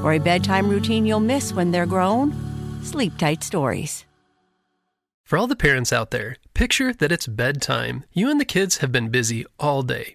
For a bedtime routine you'll miss when they're grown, Sleep Tight Stories. For all the parents out there, picture that it's bedtime. You and the kids have been busy all day.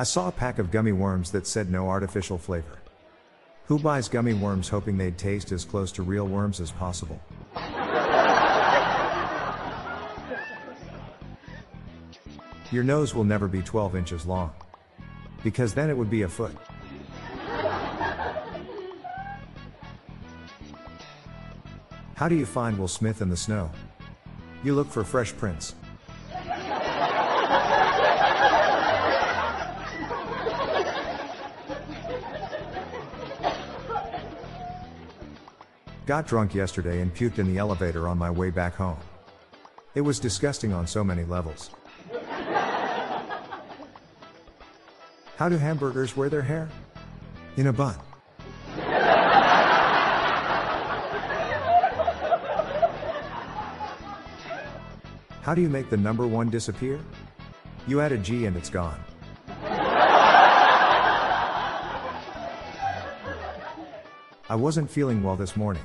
I saw a pack of gummy worms that said no artificial flavor. Who buys gummy worms hoping they'd taste as close to real worms as possible? Your nose will never be 12 inches long. Because then it would be a foot. How do you find Will Smith in the snow? You look for fresh prints. Got drunk yesterday and puked in the elevator on my way back home. It was disgusting on so many levels. How do hamburgers wear their hair? In a bun. How do you make the number one disappear? You add a G and it's gone. I wasn't feeling well this morning.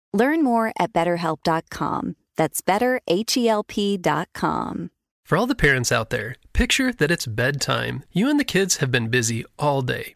Learn more at betterhelp.com. That's betterhelp.com. For all the parents out there, picture that it's bedtime. You and the kids have been busy all day.